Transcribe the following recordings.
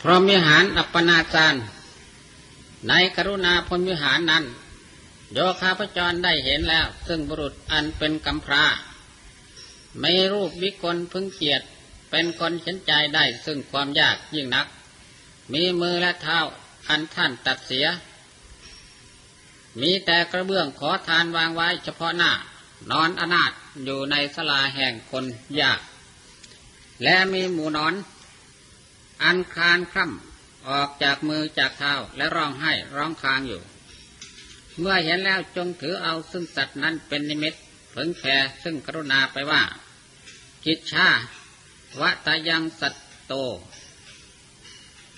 พรหมวิหารอัปปนาจารในกรุณาพรหมวิหารนั้น โยคาพจรได้เห็นแล้ว ซึ่งบุรุษอันเป็นกำพราไม่รูปวิกลพึงเกียรติเป็นคนเข็นใจได้ซึ่งความยากยิ่งนัก มีมือและเท้าอันท่านตัดเสีย มีแต่กระเบื้องขอทานวางไว้เฉพาะหน้า นอนอนาถอยู่ในสลาแห่งคนยาก และมีหมูนอน อันคานคร่ำออกจากมือจากเท้าและร้องไห้ร้องคางอยู่ เมื่อเห็นแล้วจงถือเอาซึ่งสัตว์นั้นเป็นนิมิตเผงแผ่ซึ่งกรุณาไปว่า กิจชาวะตายังสัตโต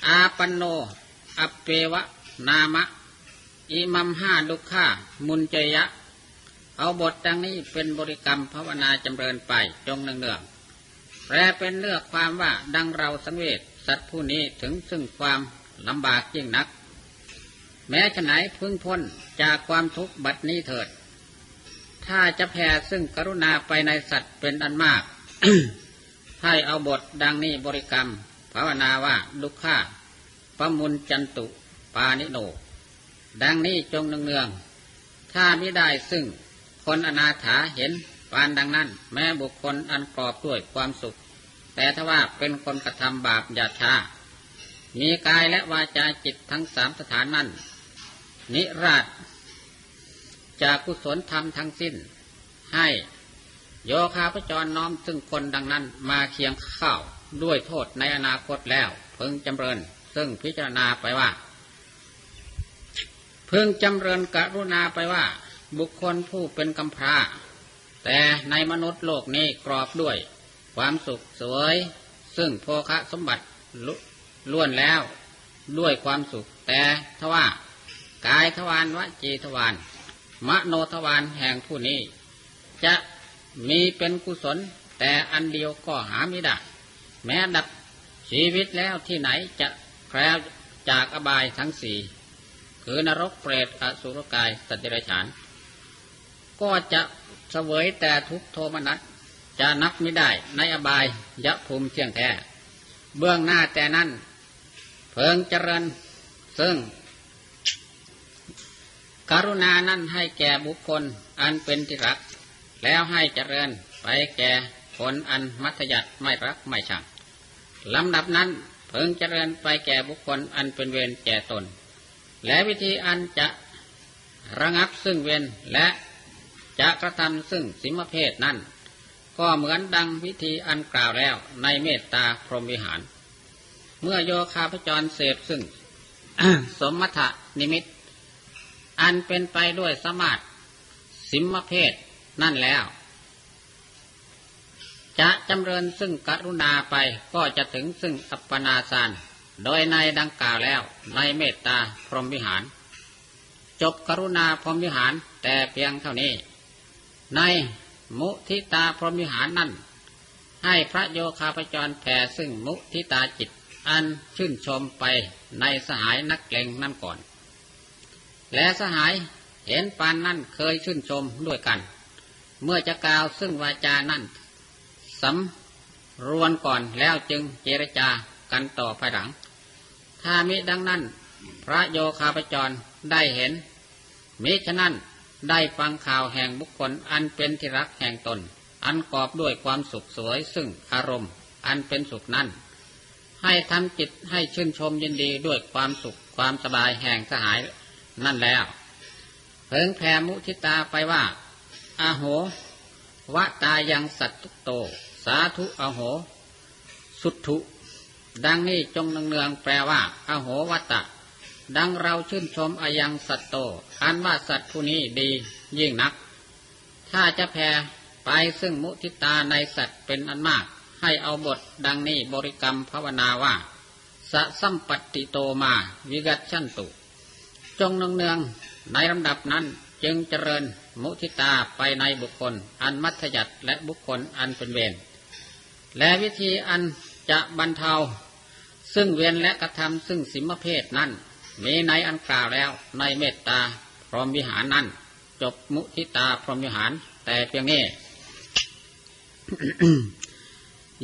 อาปันโนอเปวะ นามะ อิมัมห้าดุขามุนเจยะ เอาบทดังนี้เป็นบริกรรมภาวนาจำเริญไปจงเนืองเนืองแปลเป็นเลือกความว่าดังเราสังเวช สัตว์ผู้นี้ถึงซึ่งความลำบากยิ่งนัก แม้ฉไหนพึ่งพ้นจากความทุกข์บัดนี้เถิด ถ้าจะแผ่ซึ่งกรุณาไปในสัตว์เป็นอันมาก ให้เอาบทดังนี้บริกรรม ภาวนาว่าลุกข้าปมุนจันตุ ปานิโน ดังนี้จงเนืองๆถ้าไม่ได้ซึ่งคนอนาถาเห็นปานดังนั้น แม้บุคคลอันกรอบด้วยความสุข แต่ถ้าว่าเป็นคนกระทำบาปหยาชามีกายและวาจาจิตทั้งสามสถานนั้น นิราช จากกุศลธรรมทั้งสิ้น ให้โยคาพจรน้อมซึ่งคนดังนั้นมาเคียงข้าวด้วยโทษในอนาคตแล้วเพึงจำเริญ ซึ่งพิจารณาไปว่า เพึงจำเริญกรุณาไปว่า บุคคลผู้เป็นกำพร้าแต่ในมนุษย์โลกนี้กรอบด้วย ความสุขสวย ซึ่งโภคะสมบัติล้วนแล้วด้วยความสุข แต่ทว่ากายทวารวจีทวารมโนทวารแห่งผู้นี้ จะมีเป็นกุศล แต่อันเดียวก็หาไม่ได้แม้ดับชีวิตแล้วที่ไหนจะแคล้วจากอบายทั้งสี่คือนรกเปรตอสุรกายสัตว์เดรัจฉาน ก็จะเสวยแต่ทุกโทมนัส จะนับไม่ได้ ในอบายยะภูมิเที่ยงแท้ เบื้องหน้าแต่นั้น เพิงเจริญ ซึ่งกรุณานั้นให้แก่บุคคลอันเป็นที่รัก แล้วให้เจริญไปแก่คนอันมัธยัติไม่รักไม่ชังลำดับนั้นเพิ่งเจริญไปแก่บุคคลอันเป็นเวรแก่ตน และวิธีอันจะระงับซึ่งเวรและจะกระทำซึ่งสิมเพศนั้น ก็เหมือนดังวิธีอันกล่าวแล้วในเมตตาพรหมวิหาร เมื่อโยคาพจรเสพซึ่ง สมมถนิมิต อันเป็นไปด้วยสมาธิสิมเพศนั่นแล้ว จะจำเริญซึ่งกรุณาไปก็จะถึงซึ่งอัปปนาสานโดยในดังกล่าวแล้วในเมตตาพรหมวิหาร จบกรุณาพรหมวิหารแต่เพียงเท่านี้ ใน มุทิตาพรหมิหารนั่น ให้พระโยคาพจรแผ่ซึ่งมุทิตาจิตอันชื่นชมไปในสหายนักเลงนั่นก่อน และสหายเห็นปานนั่นเคยชื่นชมด้วยกัน เมื่อจะกล่าวซึ่งวาจานั่นสำรวนก่อนแล้วจึงเจรจากันต่อภายหลัง ถ้ามิดังนั้น พระโยคาปจรได้เห็นมิฉะนั้น ได้ฟังข่าวแห่งบุคคลอันเป็นที่รักแห่งตน อันกอบด้วยความสุขสวยซึ่งอารมณ์ อันเป็นสุขนั้น ให้ทำจิตให้ชื่นชมยินดีด้วยความสุขความสบายแห่งสหายนั่นแล้วเพิ่งแผ่มุทิตาไปว่าอโหวะตายังสัตตุโต สาธุอโห สุทุดังนี้จงเนืองแปลว่าอโหวัตตะ ดังเราชื่นชมอยังสัตโต อันว่าสัตว์ผู้นี้ดียิ่งนัก ถ้าจะแผ่ไปซึ่งมุทิตาในสัตว์เป็นอันมาก ให้เอาบทดังนี้บริกรรมภาวนาว่า สะสัมปติโตมาวิกัตชันตุ จงเนืองในลำดับนั้นจึงเจริญมุทิตาไปในบุคคล อันมัธยัติและบุคคลอันเป็นเวรและวิธีอันจะบรรเทา ซึ่งเวรและกระทำซึ่งสิมเพศนั้น มีในอันกล่าวแล้วในเมตตาพรหมวิหารนั้นจบมุทิตาพรหมวิหาร แต่เพียงนี้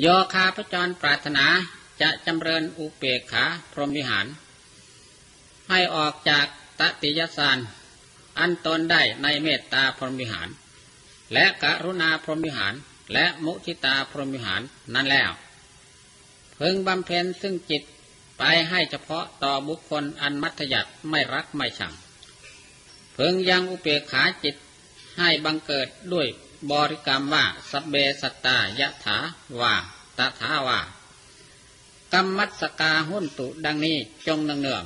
โยคาพระจรปรารถนาจะจำเริญอุเปกขาพรหมวิหาร ให้ออกจากตติยสานอันตนได้ในเมตตาพรหมวิหาร และกรุณาพรหมวิหาร และมุทิตาพรหมวิหารนั่นแล้ว พึงบำเพ็ญซึ่งจิต ไปให้เฉพาะต่อบุคคลอันมัธยัติไม่รักไม่ชังเพึงยังอุเปกขาจิตให้บังเกิดด้วยบริกรรมว่าสัเบสตายะถาว่าตถาว่ากรรมัสกาหุนตุดังนี้จงเนือง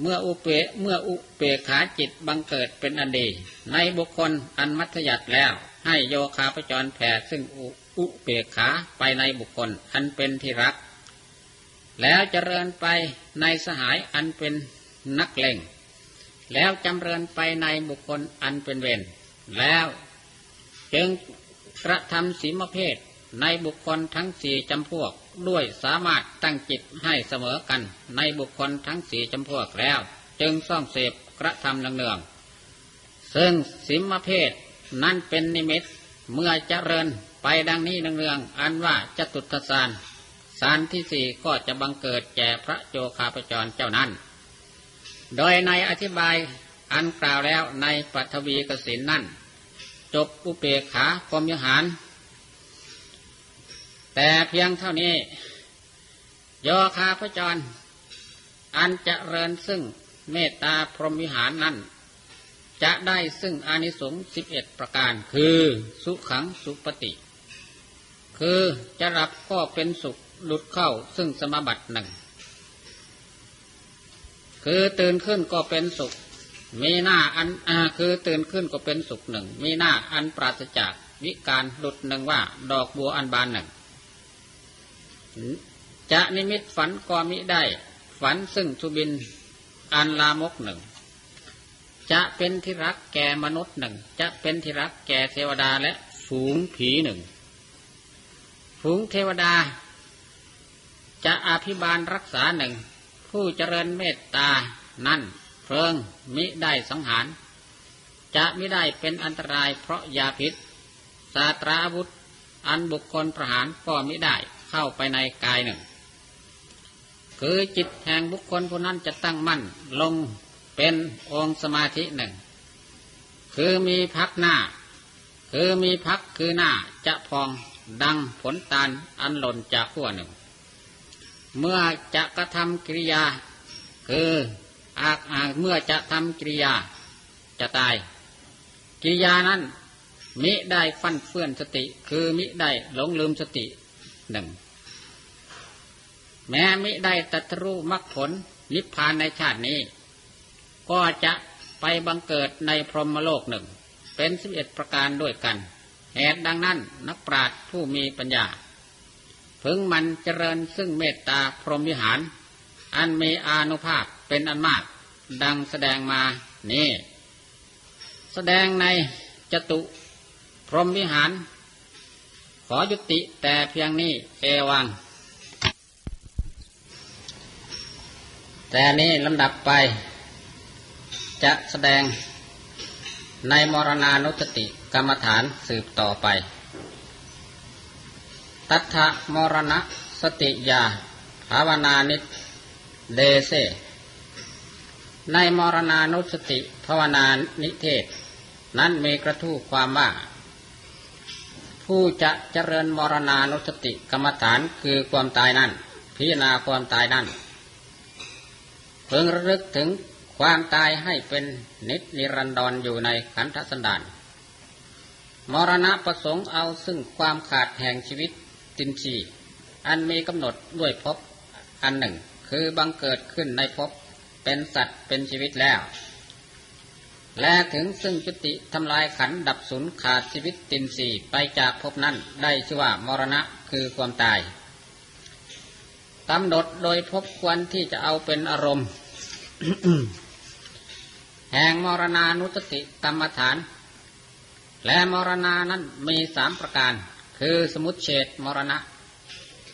เมื่ออุเปเมื่ออุเปขาจิตบังเกิดเป็นอันดี ในบุคคลอันมัธยัติแล้ว ให้โยคาพจรแผ่ซึ่งอุอุเปขาไปในบุคคลอันเป็นที่รัก แล้วเจริญไปในสหายอันเป็นนักเลงแล้วจำเริญไปในบุคคลอันเป็นเวรแล้วจึงกระทำสีมเพศในบุคคลทั้งสี่จำพวกด้วยสามารถตั้งจิตให้เสมอกันในบุคคลทั้งสี่จำพวกแล้ว จึงซ่องเสพกระทำเนืองๆซึ่งสิมเพศนั้นเป็นนิมิตเมื่อเจริญไปดังนี้เนืองๆอันว่าจะตุทสาร สารที่สี่ก็จะบังเกิดแก่พระโจคาปจรเจ้านั้น โดยในอธิบายอันกล่าวแล้วในปัทวีกสินนั่น จบอุเปกขาพรมยหาร แต่เพียงเท่านี้ โยคาพจร อันจะเริญซึ่งเมตตาพรหมวิหารนั้น จะได้ซึ่งอานิสงส์สิบเอ็ดประการ คือสุขังสุปฏิ คือจะรับก็เป็นสุข หลุดเข้าซึ่งสมบัติหนึ่ง คือตื่นขึ้นก็เป็นสุข มีหน้าอันอคือตื่นขึ้นก็เป็นสุขหนึ่ง มีหน้าอันปราศจากวิการหลุดหนึ่งว่า ดอกบัวอันบานหนึ่ง จะนิมิตฝันก็มิได้ ฝันซึ่งทุบินอันลามกหนึ่ง จะเป็นที่รักแก่มนุษย์หนึ่ง จะเป็นที่รักแก่เทวดาและฝูงผีหนึ่ง ฝูงเทวดา จะอภิบาลรักษาหนึ่ง ผู้เจริญเมตตา นั่นเพลิงมิได้สังหาร จะมิได้เป็นอันตรายเพราะยาพิษสาตราอาวุธ อันบุคคลประหารก็มิได้เข้าไปในกายหนึ่ง คือจิตแห่งบุคคลผู้นั้นจะตั้งมั่นลงเป็นองค์สมาธิหนึ่ง คือมีพักหน้า คือมีพักคือหน้าจะพองดังผลตาลอันหล่นจากขั้วหนึ่ง เมื่อจะกระทำกิริยา คืออาอาเมื่อจะทำกิริยา จะตาย กิริยานั้น มิได้ฟันเฟื่อนสติ คือมิได้หลงลืมสติหนึ่งแม้มิได้ตัตรู้มรรคผลนิพพานในชาตินี้ ก็จะไปบังเกิดในพรหมโลกหนึ่ง เป็นสิบเอ็ดประการด้วยกันเหตุดังนั้นนักปราชญ์ผู้มีปัญญา พึงมันเจริญซึ่งเมตตาพรหมวิหาร อันมีอานุภาพเป็นอันมาก ดังแสดงมานี่ แสดงในจตุ พรหมวิหาร ขอยุติแต่เพียงนี้เอวัง แต่นี้ลำดับไป จะแสดงในมรณานุสติกรรมฐานสืบต่อไป ตัทธมรณะสติยาภาวนานิเดเซในมรณานุสติภาวนานิเทศ นั้นมีกระทู้ความว่า ผู้จะเจริญมรณานุสติกรรมฐานคือความตายนั่นพิจารณาความตายนั่นเพิ่งระลึกถึงความตายให้เป็นนิจนิรันดรออยู่ในขันธสันดานมรณะประสงค์เอาซึ่งความขาดแห่งชีวิต ตินชีอันมีกำหนดด้วยภพอันหนึ่ง คือบังเกิดขึ้นในภพเป็นสัตว์เป็นชีวิตแล้ว และถึงซึ่งจุติทำลายขันดับสูญขาดชีวิตตินสีไปจากภพนั้นได้ชื่อว่ามรณะคือความตายกำหนดโดยพบควรที่จะเอาเป็นอารมณ์ แห่งมรณานุสติกรรมฐาน และมรณานั้นมีสามประการ คือสมุติเฉดมรณะ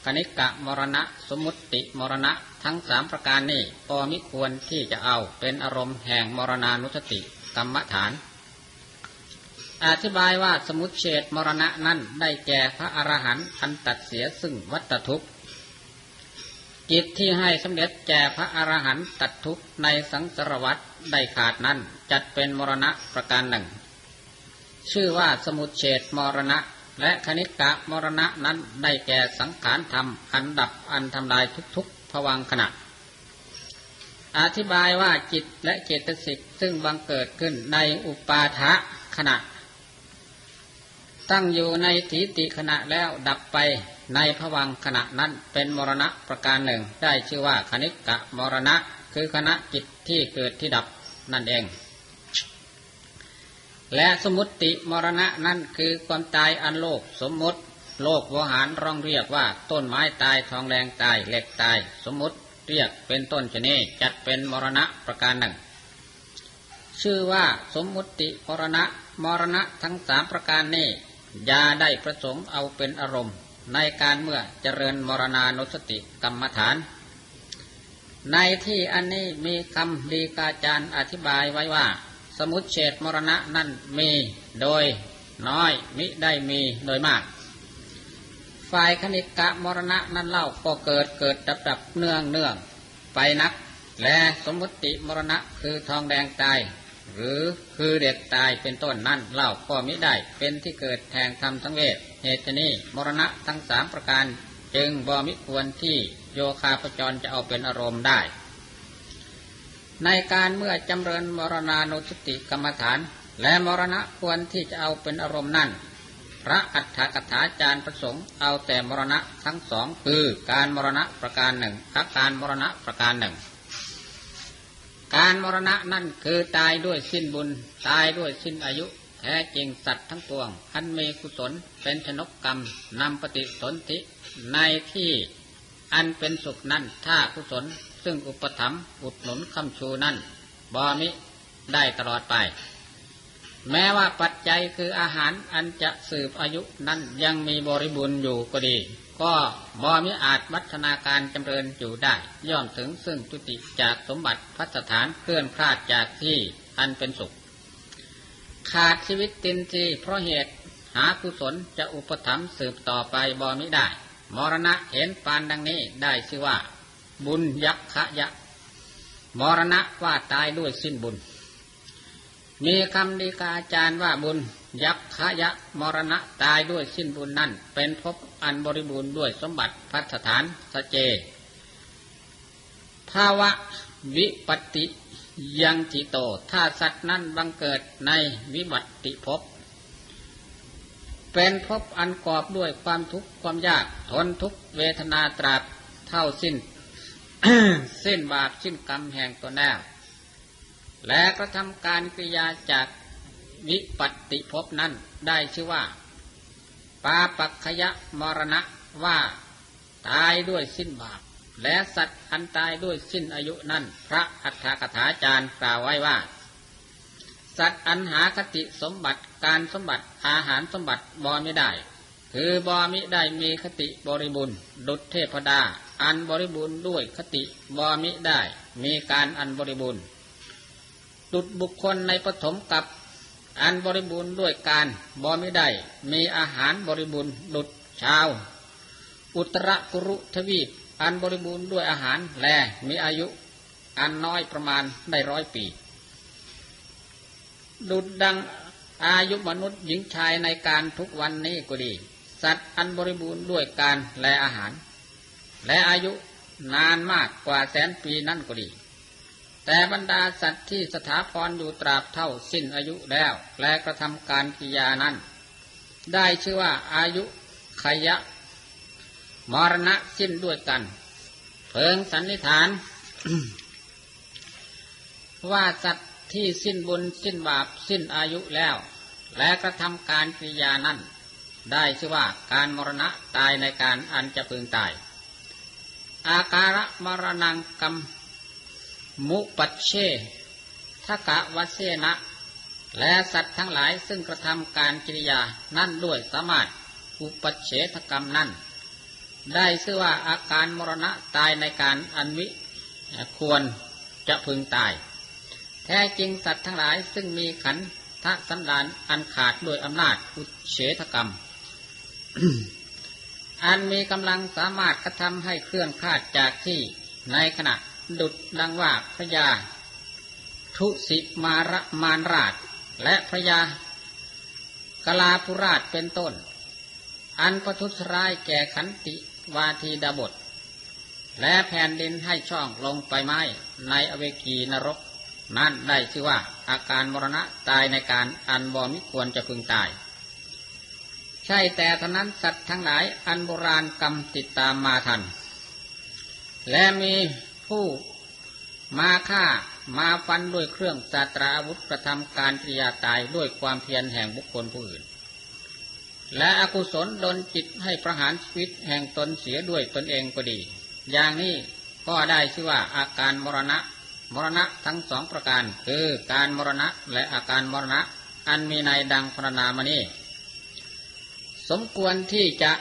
คณิกะมรณะ สมุติมรณะ ทั้งสามประการนี้ก็มิควรที่จะเอาเป็นอารมณ์แห่งมรณานุสติกรรมฐาน อธิบายว่าสมุติเฉดมรณะนั้นได้แก่พระอรหันต์อันตัดเสียซึ่งวัตทุกข์กิจที่ให้สำเร็จแก่พระอรหันต์ตัดทุกข์ในสังสารวัฏได้ขาดนั้นจัดเป็นมรณะประการหนึ่ง ชื่อว่าสมุทเฉดมรณะ และคณิกะมรณะนั้นได้แก่สังขารธรรมอันดับอันทำลายทุกๆผวังขณะ อธิบายว่าจิตและเจตสิกซึ่งบังเกิดขึ้นในอุปาทะขณะ ตั้งอยู่ในถีติขณะแล้วดับไปในผวังขณะนั้นเป็นมรณะประการหนึ่ง ได้ชื่อว่าคณิกะมรณะ คือคณะจิตที่เกิดที่ดับนั่นเอง และสมุติมรณะนั่นคือความตายอันโลกสมมติ โลกวหารร้องเรียกว่าต้นไม้ตายทองแดงตายเหล็กตาย สมมติเรียกเป็นต้นชนีจัดเป็นมรณะประการหนึ่ง ชื่อว่าสมมุติมรณะมรณะทั้งสามประการนี้ยาได้ประสงค์เอาเป็นอารมณ์ ในการเมื่อเจริญมรณานุสติกรรมฐาน ในที่อันนี้มีคำดีกาจารย์อธิบายไว้ว่า สมุทเฉดมรณะนั่นมีโดยน้อยมิได้มีโดยมาก ฝ่ายคณิกะมรณะนั้นเล่าก็เกิดเกิดดับดับเนื่องเนื่องไปนัก และสมมติมรณะคือทองแดงตายหรือคือเด็กตายเป็นต้นนั่นเล่าก็มิได้เป็นที่เกิดแทงธรรมทั้งเวทเหตุนี้มรณะทั้งสามประการ จึงบ่มิควรที่โยคาพจรจะเอาเป็นอารมณ์ได้ ในการเมื่อจำเริญมรณานุสติกรรมฐาน และมรณะควรที่จะเอาเป็นอารมณ์นั่น พระอัฏฐกถาจารย์ประสงค์เอาแต่มรณะทั้งสองคือการมรณะประการหนึ่งกับการมรณะประการหนึ่ง การมรณะนั่นคือตายด้วยสิ้นบุญ ตายด้วยสิ้นอายุ แท้จริงสัตว์ทั้งปวงอันมีกุศลเป็นชนกกรรมนำปฏิสนธิในที่อันเป็นสุขนั่นถ้ากุศล ซึ่งอุปถัมภ์อุดหนุนคำชูนั่นบอมิได้ตลอดไป แม้ว่าปัจจัยคืออาหารอันจะสืบอายุนั้นยังมีบริบูรณ์อยู่ก็ดี ก็บ่มิอาจวัฒนาการจำเริญอยู่ได้ ย่อมถึงซึ่งจุติจากสมบัติพัฒฐานเคลื่อนคลาดจากที่อันเป็นสุข ขาดชีวิตตินทีเพราะเหตุหากุศลจะอุปถัมภ์สืบต่อไปบ่มิได้ มรณะเห็นปานดังนี้ได้ชื่อว่า บุญยักขะยะ มรณะว่าตายด้วยสิ้นบุญ มีคำดีกาอาจารย์ว่าบุญยักขยะ มรณะตายด้วยสิ้นบุญนั่น เป็นภพอันบริบูรณ์ด้วยสมบัติพัฒฐานสเจ ภาวะวิปติยังจิโต ถ้าสัตว์นั้นบังเกิดในวิบัติภพเป็นภพอันกอบด้วยความทุกข์ความยากทนทุกเวทนาตราบเท่าสิ้น สิ้นบาปสิ้นกรรมแห่งตัวแน่และกระทำการกิริยาจากวิปัติภพนั้นได้ชื่อว่า ปาปักขยะมรณะว่าตายด้วยสิ้นบาป และสัตว์อันตายด้วยสิ้นอายุนั้น พระอัฏฐกถาจารย์กล่าวไว้ว่า สัตว์อันหาคติสมบัติการสมบัติอาหารสมบัติบอไม่ได้ คือบอมิได้มีคติบริบูรณ์ดุจเทพดา อันบริบูรณ์ด้วยคติบอมิได้ มีการอันบริบูรณ์ดุจบุคคลในปฐมกับอันบริบูรณ์ด้วยการบ่ไม่ได้ มีอาหารบริบูรณ์ดุดชาว อุตรกุรุทวีปอันบริบูรณ์ด้วยอาหารแลมีอายุ อันน้อยประมาณได้ร้อยปี ดุดดังอายุมนุษย์หญิงชายในการทุกวันนี้ก็ดี สัตว์อันบริบูรณ์ด้วยการแลอาหาร และอายุนานมากกว่าแสนปีนั่นก็ดี แต่บรรดาสัตว์ที่สถาพรอยู่ตราบเท่าสิ้นอายุแล้วและกระทำการกิยานั้น ได้ชื่อว่าอายุขยะ มรณะสิ้นด้วยกัน เพิงสันนิษฐาน ว่าสัตว์ที่สิ้นบุญสิ้นบาปสิ้นอายุแล้ว และกระทำการกิยานั้น ได้ชื่อว่าการมรณะตายในการอันจะพึงตาย อาการะมรณังกรรมมุปัชเชทกะวเสนะ และสัตว์ทั้งหลายซึ่งกระทำการกิริยานั่นด้วยสามารถอุปชเฉทกรรมนั่น ได้ชื่อว่าอาการมรณะตายในการอันวิควรจะพึงตาย แท้จริงสัตว์ทั้งหลายซึ่งมีขันทะสันดานอันขาดด้วยอำนาจอุเฉทกรรม อันมีกำลังสามารถกระทำให้เคลื่อนคลาดจากที่ในขณะดุดดังว่าพระยา ทุสิมาระมานราช และพระยากลาภุราชเป็นต้น อันประทุษร้ายแก่ขันติวาทีดาบท และแผ่นดินให้ช่องลงไปไม้ในอเวกีนรก นั่นได้ชื่อว่าอาการมรณะตายในการอันบอมิควรจะพึงตาย ใช่แต่เท่านั้นสัตว์ทั้งหลายอันโบราณกรรมติดตามมาทัน และมีผู้มาฆ่ามาฟันด้วยเครื่องสาตราอาวุธกระทำการกิริยาตายด้วยความเพียรแห่งบุคคลผู้อื่น และอกุศลดนจิตให้ประหารชีวิตแห่งตนเสียด้วยตนเองก็ดี อย่างนี้ก็ได้ชื่อว่าอาการมรณะ มรณะทั้งสองประการ คือการมรณะและอาการมรณะ อันมีในดังพรรณนามานี้ สมควรที่จะ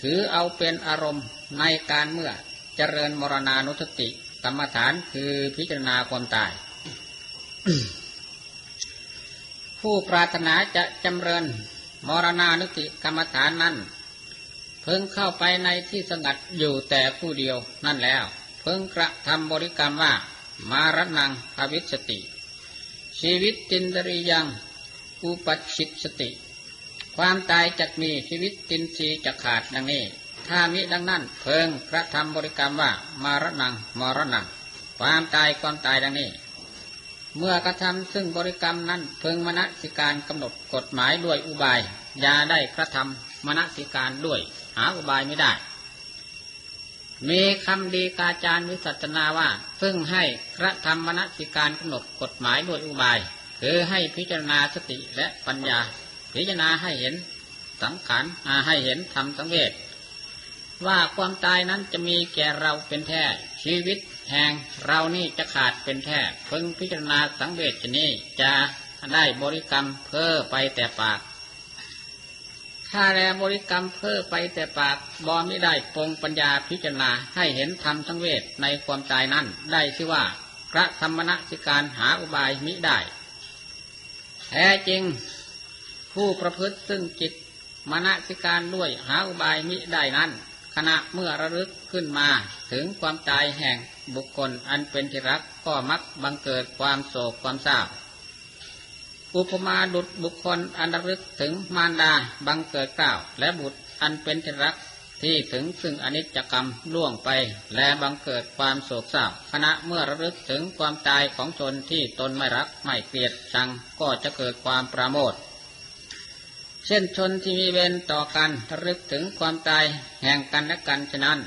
ถือเอาเป็นอารมณ์ในการเมื่อเจริญมรณานุสติกรรมฐานคือพิจารณาความตาย ผู้ปรารถนาจะจำเริญมรณานุติกรรมฐานนั้น เพิ่งเข้าไปในที่สงัดอยู่แต่ผู้เดียวนั่นแล้ว เพิ่งกระทำบริกรรมว่า มารนังภวิสติ ชีวิตจินตรียังอุปชิตสติ ความตายจะมีชีวิตจินทรีจะขาดดังนี้ ถ้ามิดังนั้น เพิ่งกระทำบริกรรมว่ามารนังมรณัง ความตายความตายดังนี้ เมื่อกระทำซึ่งบริกรรมนั้นเพิ่งมณสิการกำหนดกฎหมายด้วยอุบายยาได้กระทำมณสิการด้วย หาอุบายไม่ได้ มีคำดีกาจารย์วิสัชนาว่าเพิ่งให้กระทำมณสิการกำหนดกฎหมายด้วยอุบายคือให้พิจารณาสติและปัญญา พิจารณาให้เห็นสังขารให้เห็นธรรมสังเวชว่าความตายนั้นจะมีแก่เราเป็นแท้ชีวิตแห่งเรานี่จะขาดเป็นแท้เพิ่งพิจารณาสังเวชนี้จะได้บริกรรมเพ้อไปแต่ปาก ถ้าแลบริกรรมเพ้อไปแต่ปากบอไม่ได้ปงปัญญาพิจารณาให้เห็นธรรมสังเวชในความตายนั้นได้ชื่อว่าพระธรรมณสิการหาอุบายมิได้แท้จริง ผู้ประพฤติซึ่งจิตมณสิการด้วยหาอุบายมิได้นั้น ขณะเมื่อระลึกขึ้นมา ถึงความตายแห่งบุคคลอันเป็นที่รักก็มักบังเกิดความโศกความเศร้าอุปมาดุดบุคคลอันระลึกถึงมารดาบังเกิดกล่าว และบุตรอันเป็นที่รักที่ถึงซึ่งอนิจจกรรมล่วงไป และบังเกิดความโศกเศร้าขณะเมื่อระลึกถึงความตายของชนที่ตนไม่รักไม่เกลียดชังก็จะเกิดความประโมท เช่นชนที่มีเวรต่อกันระลึกถึงความตายแห่งกันและกันฉะนั้น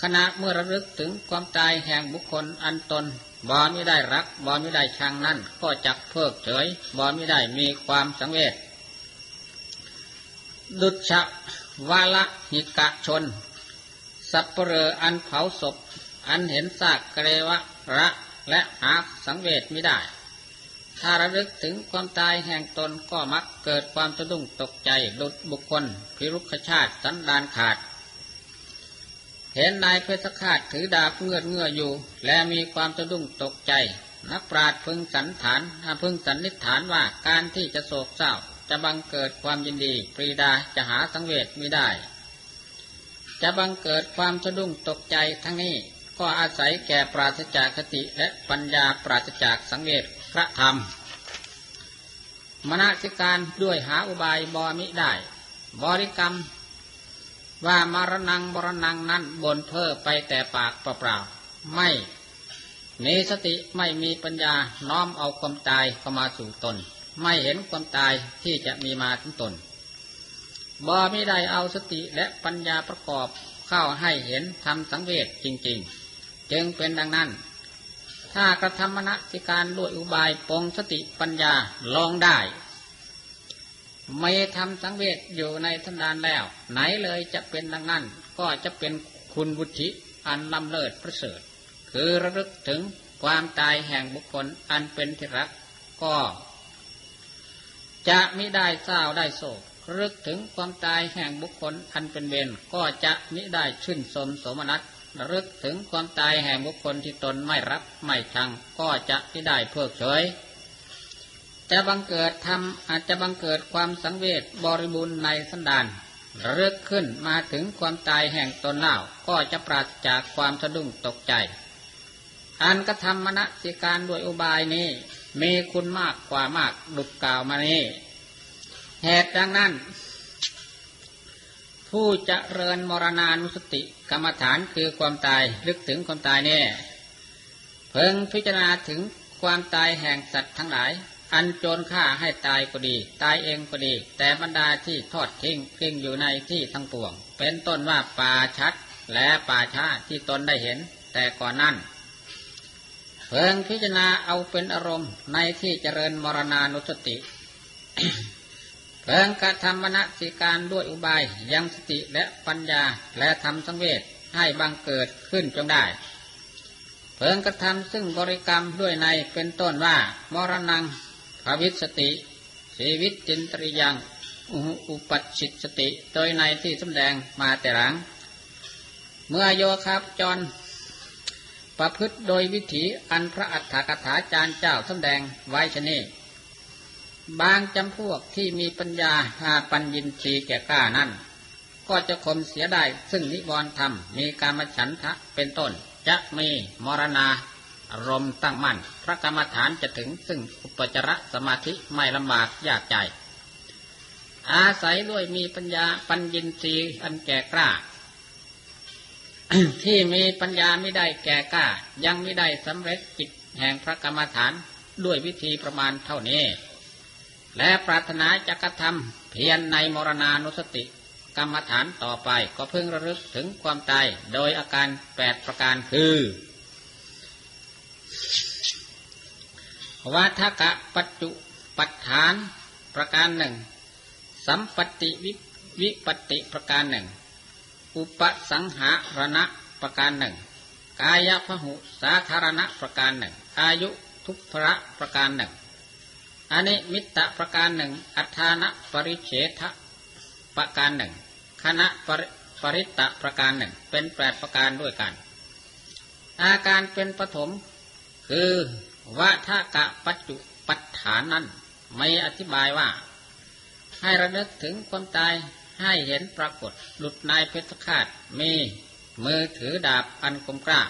ขณะเมื่อระลึกถึงความตายแห่งบุคคลอันตนบ่ไม่ได้รักบ่ไม่ได้ชังนั่นก็จักเพิกเฉยบ่ไม่ได้มีความสังเวชดุจะวาละหิกะชน สัพเปรออันเผาศพ อันเห็นซากเกรวะระและหาสังเวชไม่ได้ ถ้าระลึกถึงความตายแห่งตนก็มักเกิดความสะดุ้งตกใจหลุดบุคคลพิรุขชาติสันดานขาด เห็นนายเพชรขาดถือดาบเงือดเงืออยู่ และมีความสะดุ้งตกใจ นักปราชญ์พึงสันฐานพึงสันนิษฐานว่าการที่จะโศกเศร้า จะบังเกิดความยินดี ปรีดาจะหาสังเวชไม่ได้ จะบังเกิดความสะดุ้งตกใจทั้งนี้ก็อาศัยแก่ปราศจากคติและปัญญาปราศจากสังเวช พระธรรม มณสิการด้วยหาอุบายบอมิได้ บริกรรม ว่ามารนังบรนังนั้นบนเพ้อไปแต่ปากเปล่าๆไม่มีสติไม่มีปัญญาน้อมเอาความตายเข้ามาสู่ตน ไม่เห็นความตายที่จะมีมาถึงตนบอไม่ได้เอาสติและปัญญาประกอบเข้าให้เห็นทำสังเวชจริง ๆ จึงเป็นดังนั้น ถ้ากระทำมณสิการด้วยอุบายปองสติปัญญาลองได้ ไม่ทำสังเวชอยู่ในทันดานแล้ว ไหนเลยจะเป็นดังนั้น ก็จะเป็นคุณบุตริอันลำเลิศประเสริฐ คือระลึกถึงความตายแห่งบุคคลอันเป็นที่รัก ก็ จะไม่ได้เศร้าได้โศกรึกถึงความตายแห่งบุคคลอันเป็นเวรก็จะมิได้ชื่นสมสมนัต ระลึกถึงความตายแห่งบุคคลที่ตนไม่รักไม่ชังก็จะไม่ได้เพิกเฉย จะบังเกิดทำอาจจะบังเกิดความสังเวชบริบูรณ์ในสันดานระลึกขึ้นมาถึงความตายแห่งตนเล่าก็จะปราศจากความสะดุ้งตกใจ อันกระทำมณสิการด้วยอุบายนี้ มีคุณมากกว่ามากดุกกล่าวมานี้เหตุดังนั้น ผู้จะเริญมรณานุสติกรรมฐานคือความตายลึกถึงความตายเนี่ยเพิ่งพิจารณาถึงความตายแห่งสัตว์ทั้งหลาย อันโจรฆ่าให้ตายก็ดี ตายเองก็ดี แต่บรรดาที่ทอดทิ้งพิงอยู่ในที่ทั้งปวง เป็นต้นว่าป่าชัดและป่าช้าที่ตนได้เห็น แต่ก่อนนั้นเพิ่งพิจารณาเอาเป็นอารมณ์ในที่เจริญมรณานุสติ เพิ่งกระทำมณสิการด้วยอุบายยังสติและปัญญาและทำสังเวชให้บังเกิดขึ้นจงได้ เพิ่งกระทำซึ่งบริกรรมด้วยในเป็นต้นว่ามรณงภวิสติ ชีวิตจินตริยังอุปัชิตสติโดยในที่สำแดงมาแต่หลัง เมื่อโยครับจรประพฤติโดยวิถีอันพระอัฏฐกถาจารย์เจ้าสำแดงไว้ชนี บางจำพวกที่มีปัญญาหาปัญญินทรีแก่กล้านั่น ก็จะคมเสียได้ซึ่งนิวรณธรรม มีการมฉันทะเป็นต้น จะมีมรณาอารมณ์ตั้งมั่น พระกรรมฐานจะถึงซึ่งอุปจารสมาธิไม่ลำบากยากใจ อาศัยด้วยมีปัญญาปัญญินทรีอันแก่กล้า ที่มีปัญญาไม่ได้แก่กล้า ยังไม่ได้สำเร็จกิจแห่งพระกรรมฐานด้วยวิธีประมาณเท่านี้ และปรารถนาจะกระทำเพียรในมรณานุสติ กรรมฐานต่อไปก็เพิ่งระลึกถึงความตายโดยอาการแปดประการคือวัฏกะปัจจุปัฏฐานประการหนึ่งสัมปติวิปติประการหนึ่ง อุปสังหารณะประการหนึ่ง กายพหุสาธารณะประการหนึ่ง อายุทุพระประการหนึ่ง อันิมิตะประการหนึ่ง อัฏฐานปริเฉทะประการหนึ่ง คณะปรปริตะประการหนึ่ง เป็นแปดประการด้วยกัน อาการเป็นปฐมคือวัฏกะปัจจุปัฏฐานนั้นไม่อธิบายว่า ให้ระลึกถึงความตายให้เห็นปรากฏหลุดนายเพชรคาดมีมือถือดาบอันคมกล้า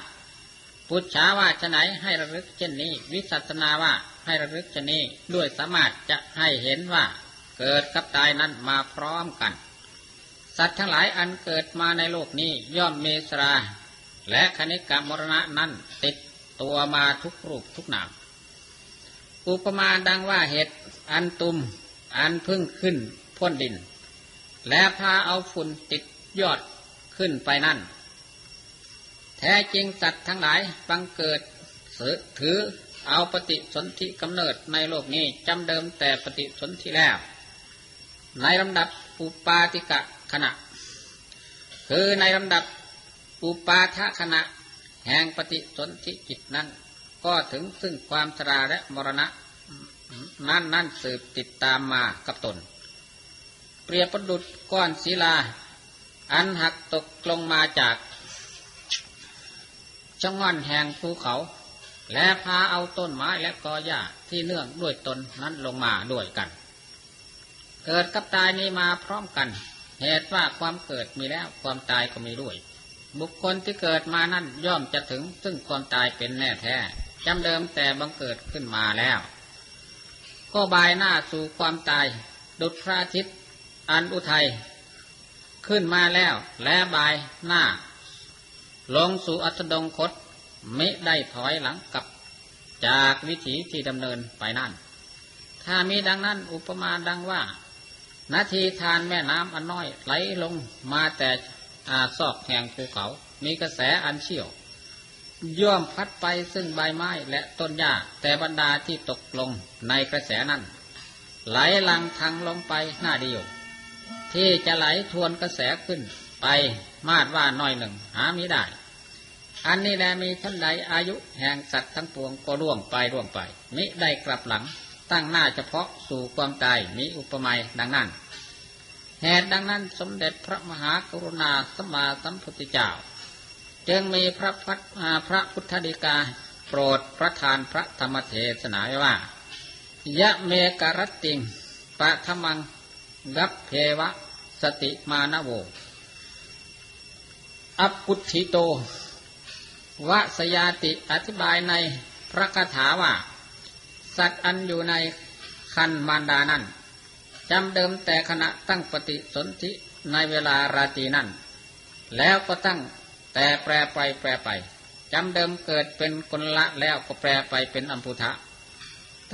พุทธาว่าจะไหนให้ระลึกเช่นนี้ วิสัชนาว่า ให้ระลึกชนี้ด้วยสามารถจะให้เห็นว่าเกิดกับตายนั้นมาพร้อมกัน สัตว์ทั้งหลายอันเกิดมาในโลกนี้ย่อมเมสรา และคณิกรรมมรณะนั้นติดตัวมาทุกรูปทุกนามอุปมาดังว่าเห็ดอันตุมอันพึ่งขึ้นพ้นดิน และพาเอาฝุ่นติดยอดขึ้นไปนั่น แท้จริงสัตว์ทั้งหลายบังเกิดถือ เอาปฏิสนธิกำเนิดในโลกนี้จำเดิมแต่ปฏิสนธิแล้ว ในลำดับอุปาติกะขณะ คือในลำดับอุปาทะขณะ แห่งปฏิสนธิจิตนั้น ก็ถึงซึ่งความชราและมรณะนั่นนั่นสืบติดตามมากับตน เปรียบประดุดก้อนศิลา อันหักตกลงมาจากช่องอนแห่งภูเขา และพาเอาต้นไม้และกอหญ้าที่เนื่องด้วยตนนั้นลงมาด้วยกัน เกิดกับตายนี้มาพร้อมกัน เหตุว่าความเกิดมีแล้วความตายก็มีด้วย บุคคลที่เกิดมานั่นย่อมจะถึงซึ่งความตายเป็นแน่แท้จำเดิมแต่บังเกิดขึ้นมาแล้ว ก็บายหน้าสู่ความตาย ดุจพระอาทิตย์อันอุทัยขึ้นมาแล้ว และบายหน้า ลงสู่อัสดงคต ไม่ได้ถอยหลังกับ จากวิถีที่ดำเนินไปนั่น ถ้ามีดังนั้นอุปมาดังว่า นาทีทานแม่น้ำอันน้อยไหลลงมาแต่อาซอกแห่งภูเขา มีกระแสอันเชี่ยว ย่อมพัดไปซึ่งใบไม้และต้นหญ้าแต่บรรดาที่ตกลงในกระแสนั้นไหลลังทางลงไปหน้าเดียว ที่จะไหลทวนกระแสขึ้นไปมาดว่าน้อยหนึ่งหาไม่ได้ อันนี้แลมีท่านใดอายุแห่งสัตว์ทั้งปวงก็ล่วงไปล่วงไป มิได้กลับหลังตั้งหน้าเฉพาะสู่ความตายมีอุปมาดังนั้น เหตุดังนั้นสมเด็จพระมหากรุณาสมมาสัมพุทธเจ้า จึงมีพระพัฒพระพุทธดีกาโปรดประทานพระธรรมเทศนาไว้ว่ายะเมกรติงปะธรรมังกัปเพวะ สติมานโวอปุถิโต วสยาติอธิบายในพระคาถาว่า สัตว์อันอยู่ในคันมารดานั้นจำเดิมแต่ขณะตั้งปฏิสนธิในเวลาราตรีนั้น แล้วก็ตั้งแต่แปรไปแปรไปจำเดิมเกิดเป็นคนละแล้วก็แปรไปเป็นอัมพุทะ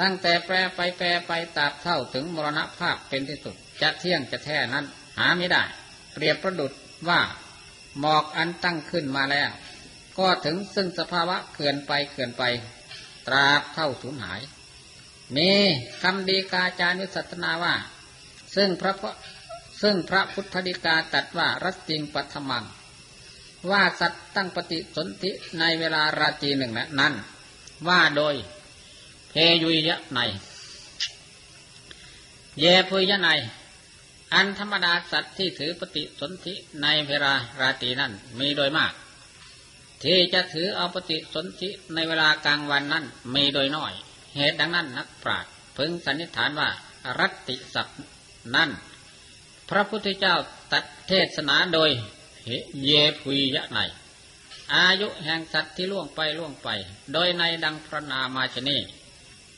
ตั้งแต่แปรไปแปรไปตราบเท่าถึงมรณภาพเป็นที่สุดจะเที่ยงจะแท้นั้น หาไม่ได้ เปรียบประดุดว่าหมอกอันตั้งขึ้นมาแล้ว ก็ถึงซึ่งสภาวะเกินไปเกินไป ตราบเท่าสูญหาย มีคำดีกาจานุสัตนาว่า ซึ่งพระซึ่งพระพุทธดีกาตัดว่ารัสติงปัทมัง ว่าสัตว์ตั้งปฏิสนธิในเวลาราตรีหนึ่งนั้น ว่าโดย เพยุยะใน เยพุยะใน อันธรรมดาสัตว์ที่ถือปฏิสนธิในเวลาราตรีนั้นมีโดยมาก ที่จะถือเอาปฏิสนธิในเวลากลางวันนั้นมีโดยน้อย เหตุดังนั้นนักปราชญ์พึงสันนิษฐานว่ารัตติสัตว์นั้น พระพุทธเจ้าตัดเทศนาโดยเยพุยะในอายุแห่งสัตว์ที่ล่วงไปล่วงไป โดยในดังพระนามาชนี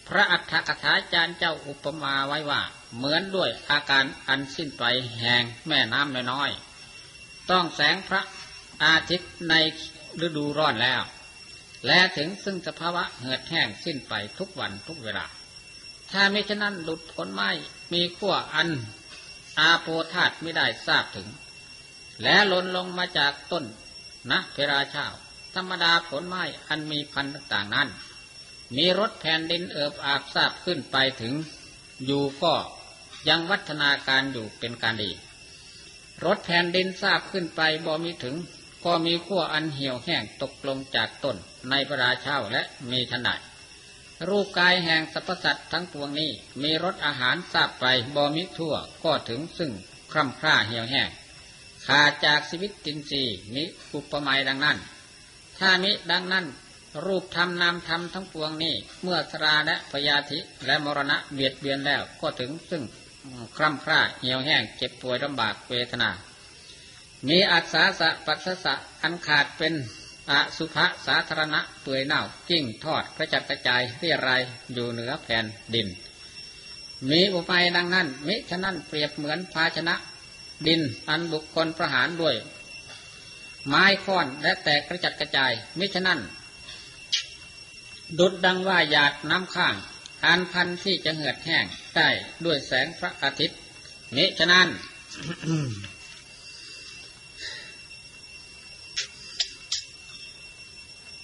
พระอัฏฐกถาจารย์เจ้าอุปมาไว้ว่า เหมือนด้วยอาการอันสิ้นไปแห่งแม่น้ำน้อยๆต้องแสงพระอาทิตย์ใน ฤดูร้อนแล้ว และถึงซึ่งสภาวะเหือดแห้งสิ้นไปทุกวันทุกเวลา ถ้าไม่ฉะนั้นหลุดผลไม้มีขั้วอัน อาโปธาตไม่ได้ทราบถึง และหล่นลงมาจากต้นนะเพราชาธรรมดาผลไม้อันมีพันธุ์ต่างๆนั้น มีรถแผ่นดินเอิบอาบทราบขึ้นไปถึง อยู่ก็ยังวัฒนาการอยู่เป็นการดีรถแผ่นดินทราบขึ้นไปบ่มีถึง ก็มีขั้วอันเหี่ยวแห้งตกลงจากต้นในพระราชาและมีขนาดรูปกายแห่งสรรพสัตว์ทั้งปวงนี้มีรสอาหารทราบไปบอมิทั่วก็ถึงซึ่งคร่ำคร่าเหี่ยวแห้งขาดจากชีวิตจินซีมิอุปมาดังนั้น ถ้ามิดังนั้น รูปธรรมนามธรรมทั้งปวงนี้ เมื่อสราและพยาธิและมรณะเบียดเบียนแล้วก็ถึงซึ่งคร่ำคร่าเหี่ยวแห้งเจ็บป่วยลำบากเวทนา มีอัศาสะปัสสะอันขาดเป็นอสุภะสาธารณะเปื่อยเน่าจิ้งทอดกระจัดกระจายเรียรายอยู่เหนือแผ่นดิน มีอุปายดังนั้น มิฉะนั้นเปรียบเหมือนภาชนะ ดินอันบุคคลประหารด้วย ไม้ค้อนและแตกกระจัดกระจาย มิฉะนั้น ดุดดังว่าหยาดน้ำข้างอันพันที่จะเหือดแห้งได้ด้วยแสงพระอาทิตย์มิฉะนั้น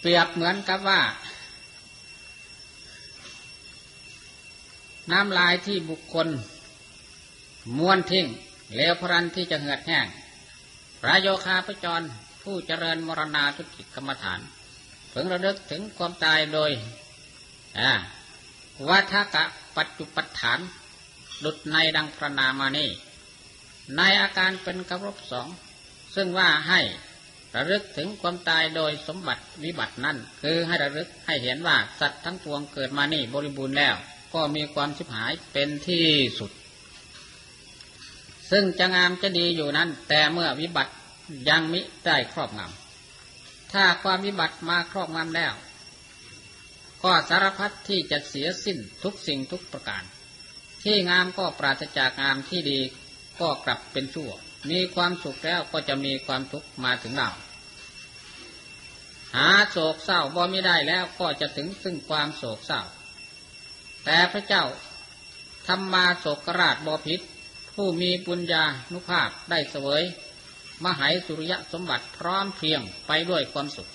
เปรียบเหมือนกับว่า น้ำลายที่บุคคล ม้วนทิ้งเลวพรันที่จะเหือดแห้งพระโยคาพระจรผู้เจริญมรณาทุกิจกรรมฐานถึงระลึกถึงความตายโดยวัฏกะปัจจุปัฏฐานดุดในดังพระนามานี้ในอาการเป็นกรบสอง ซึ่งว่าให้ ระลึกถึงความตายโดยสมบัติวิบัตินั่น คือให้ระลึกให้เห็นว่าสัตว์ทั้งปวงเกิดมานี่บริบูรณ์แล้ว ก็มีความชิบหายเป็นที่สุด ซึ่งจะงามจะดีอยู่นั้น แต่เมื่อวิบัติยังมิได้ครอบงำถ้าความวิบัติมาครอบงำแล้ว ก็สารพัดที่จะเสียสิ้นทุกสิ่งทุกประการ ที่งามก็ปราศจากงามที่ดี ก็กลับเป็นชั่ว มีความสุขแล้วก็จะมีความทุกข์มาถึงเราหาโศกเศร้าบ่ไม่ได้แล้วก็จะถึงซึ่งความโศกเศร้า แต่พระเจ้าธรรมาโศกราชบอพิษ ผู้มีปุญญานุภาพได้เสวย มหายสุริยะสมบัติพร้อมเพียงไปด้วยความสุข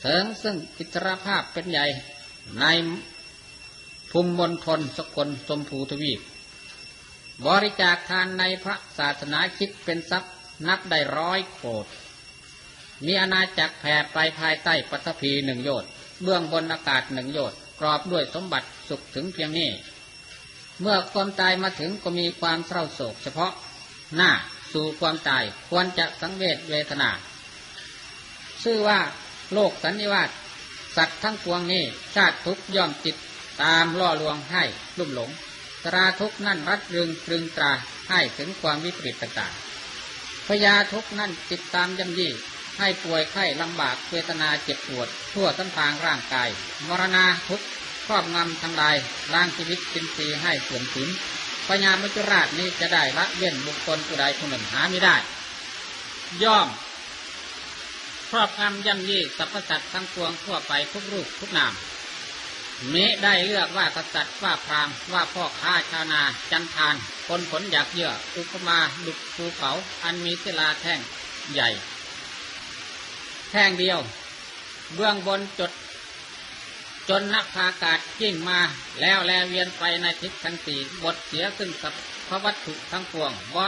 เถิงซึ่งอิสรภาพเป็นใหญ่ในภูมิมณฑลสกลสมภูทวีป บริจาคทานในพระศาสนาคิดเป็นทรัพย์นับได้ร้อยโกดมีอาณาจักรแผ่ไปภายใต้ปัทภีหนึ่งโยชน์เบื้องบนอากาศหนึ่งโยชน์กรอบด้วยสมบัติสุขถึงเพียงนี้ เมื่อความตายมาถึงก็มีความเศร้าโศก เฉพาะหน้าสู่ความตายควรจะสังเวชเวทนา ชื่อว่าโลกสันนิวาตสัตว์ทั้งปวงนี้ชาติทุกย่อมจิตตามล่อลวงให้ลุ่มหลง สราทุกนั่นรัดรึงตรึงตราให้ถึงความวิปริตต่างๆพยาทุกนั่นติดตามย่ำยี่ให้ป่วยไข้ลำบากเวทนาเจ็บปวด ทั่วทั้งทางร่างกาย มรณาทุกครอบงำทำลายล้างชีวิตจินทรีให้เสื่อมสินพญามุจราชนี้จะได้ละเว้นบุคคลผู้ใดผู้หนึ่งหาไม่ได้ ย่อม ครอบงำย่ำยี่สรรพสัตว์ทั้งปวงทั่วไปทุกรูปทุกนาม มิได้เลือกว่ากษัตริย์ว่าพราหมณ์ว่าพ่อค้าชาวนา จันทานคนผลอยากเยื่ออุปมาดุจภูเขา อันมีศิลาแท่งใหญ่ แท่งเดียว เบื้องบนจด จนนักพากาศยิ่งมาแล้วแลเวียนไปในทิศทั้งสี่บทเสียขึ้นกับพระวัตถุทั้งปวงบอ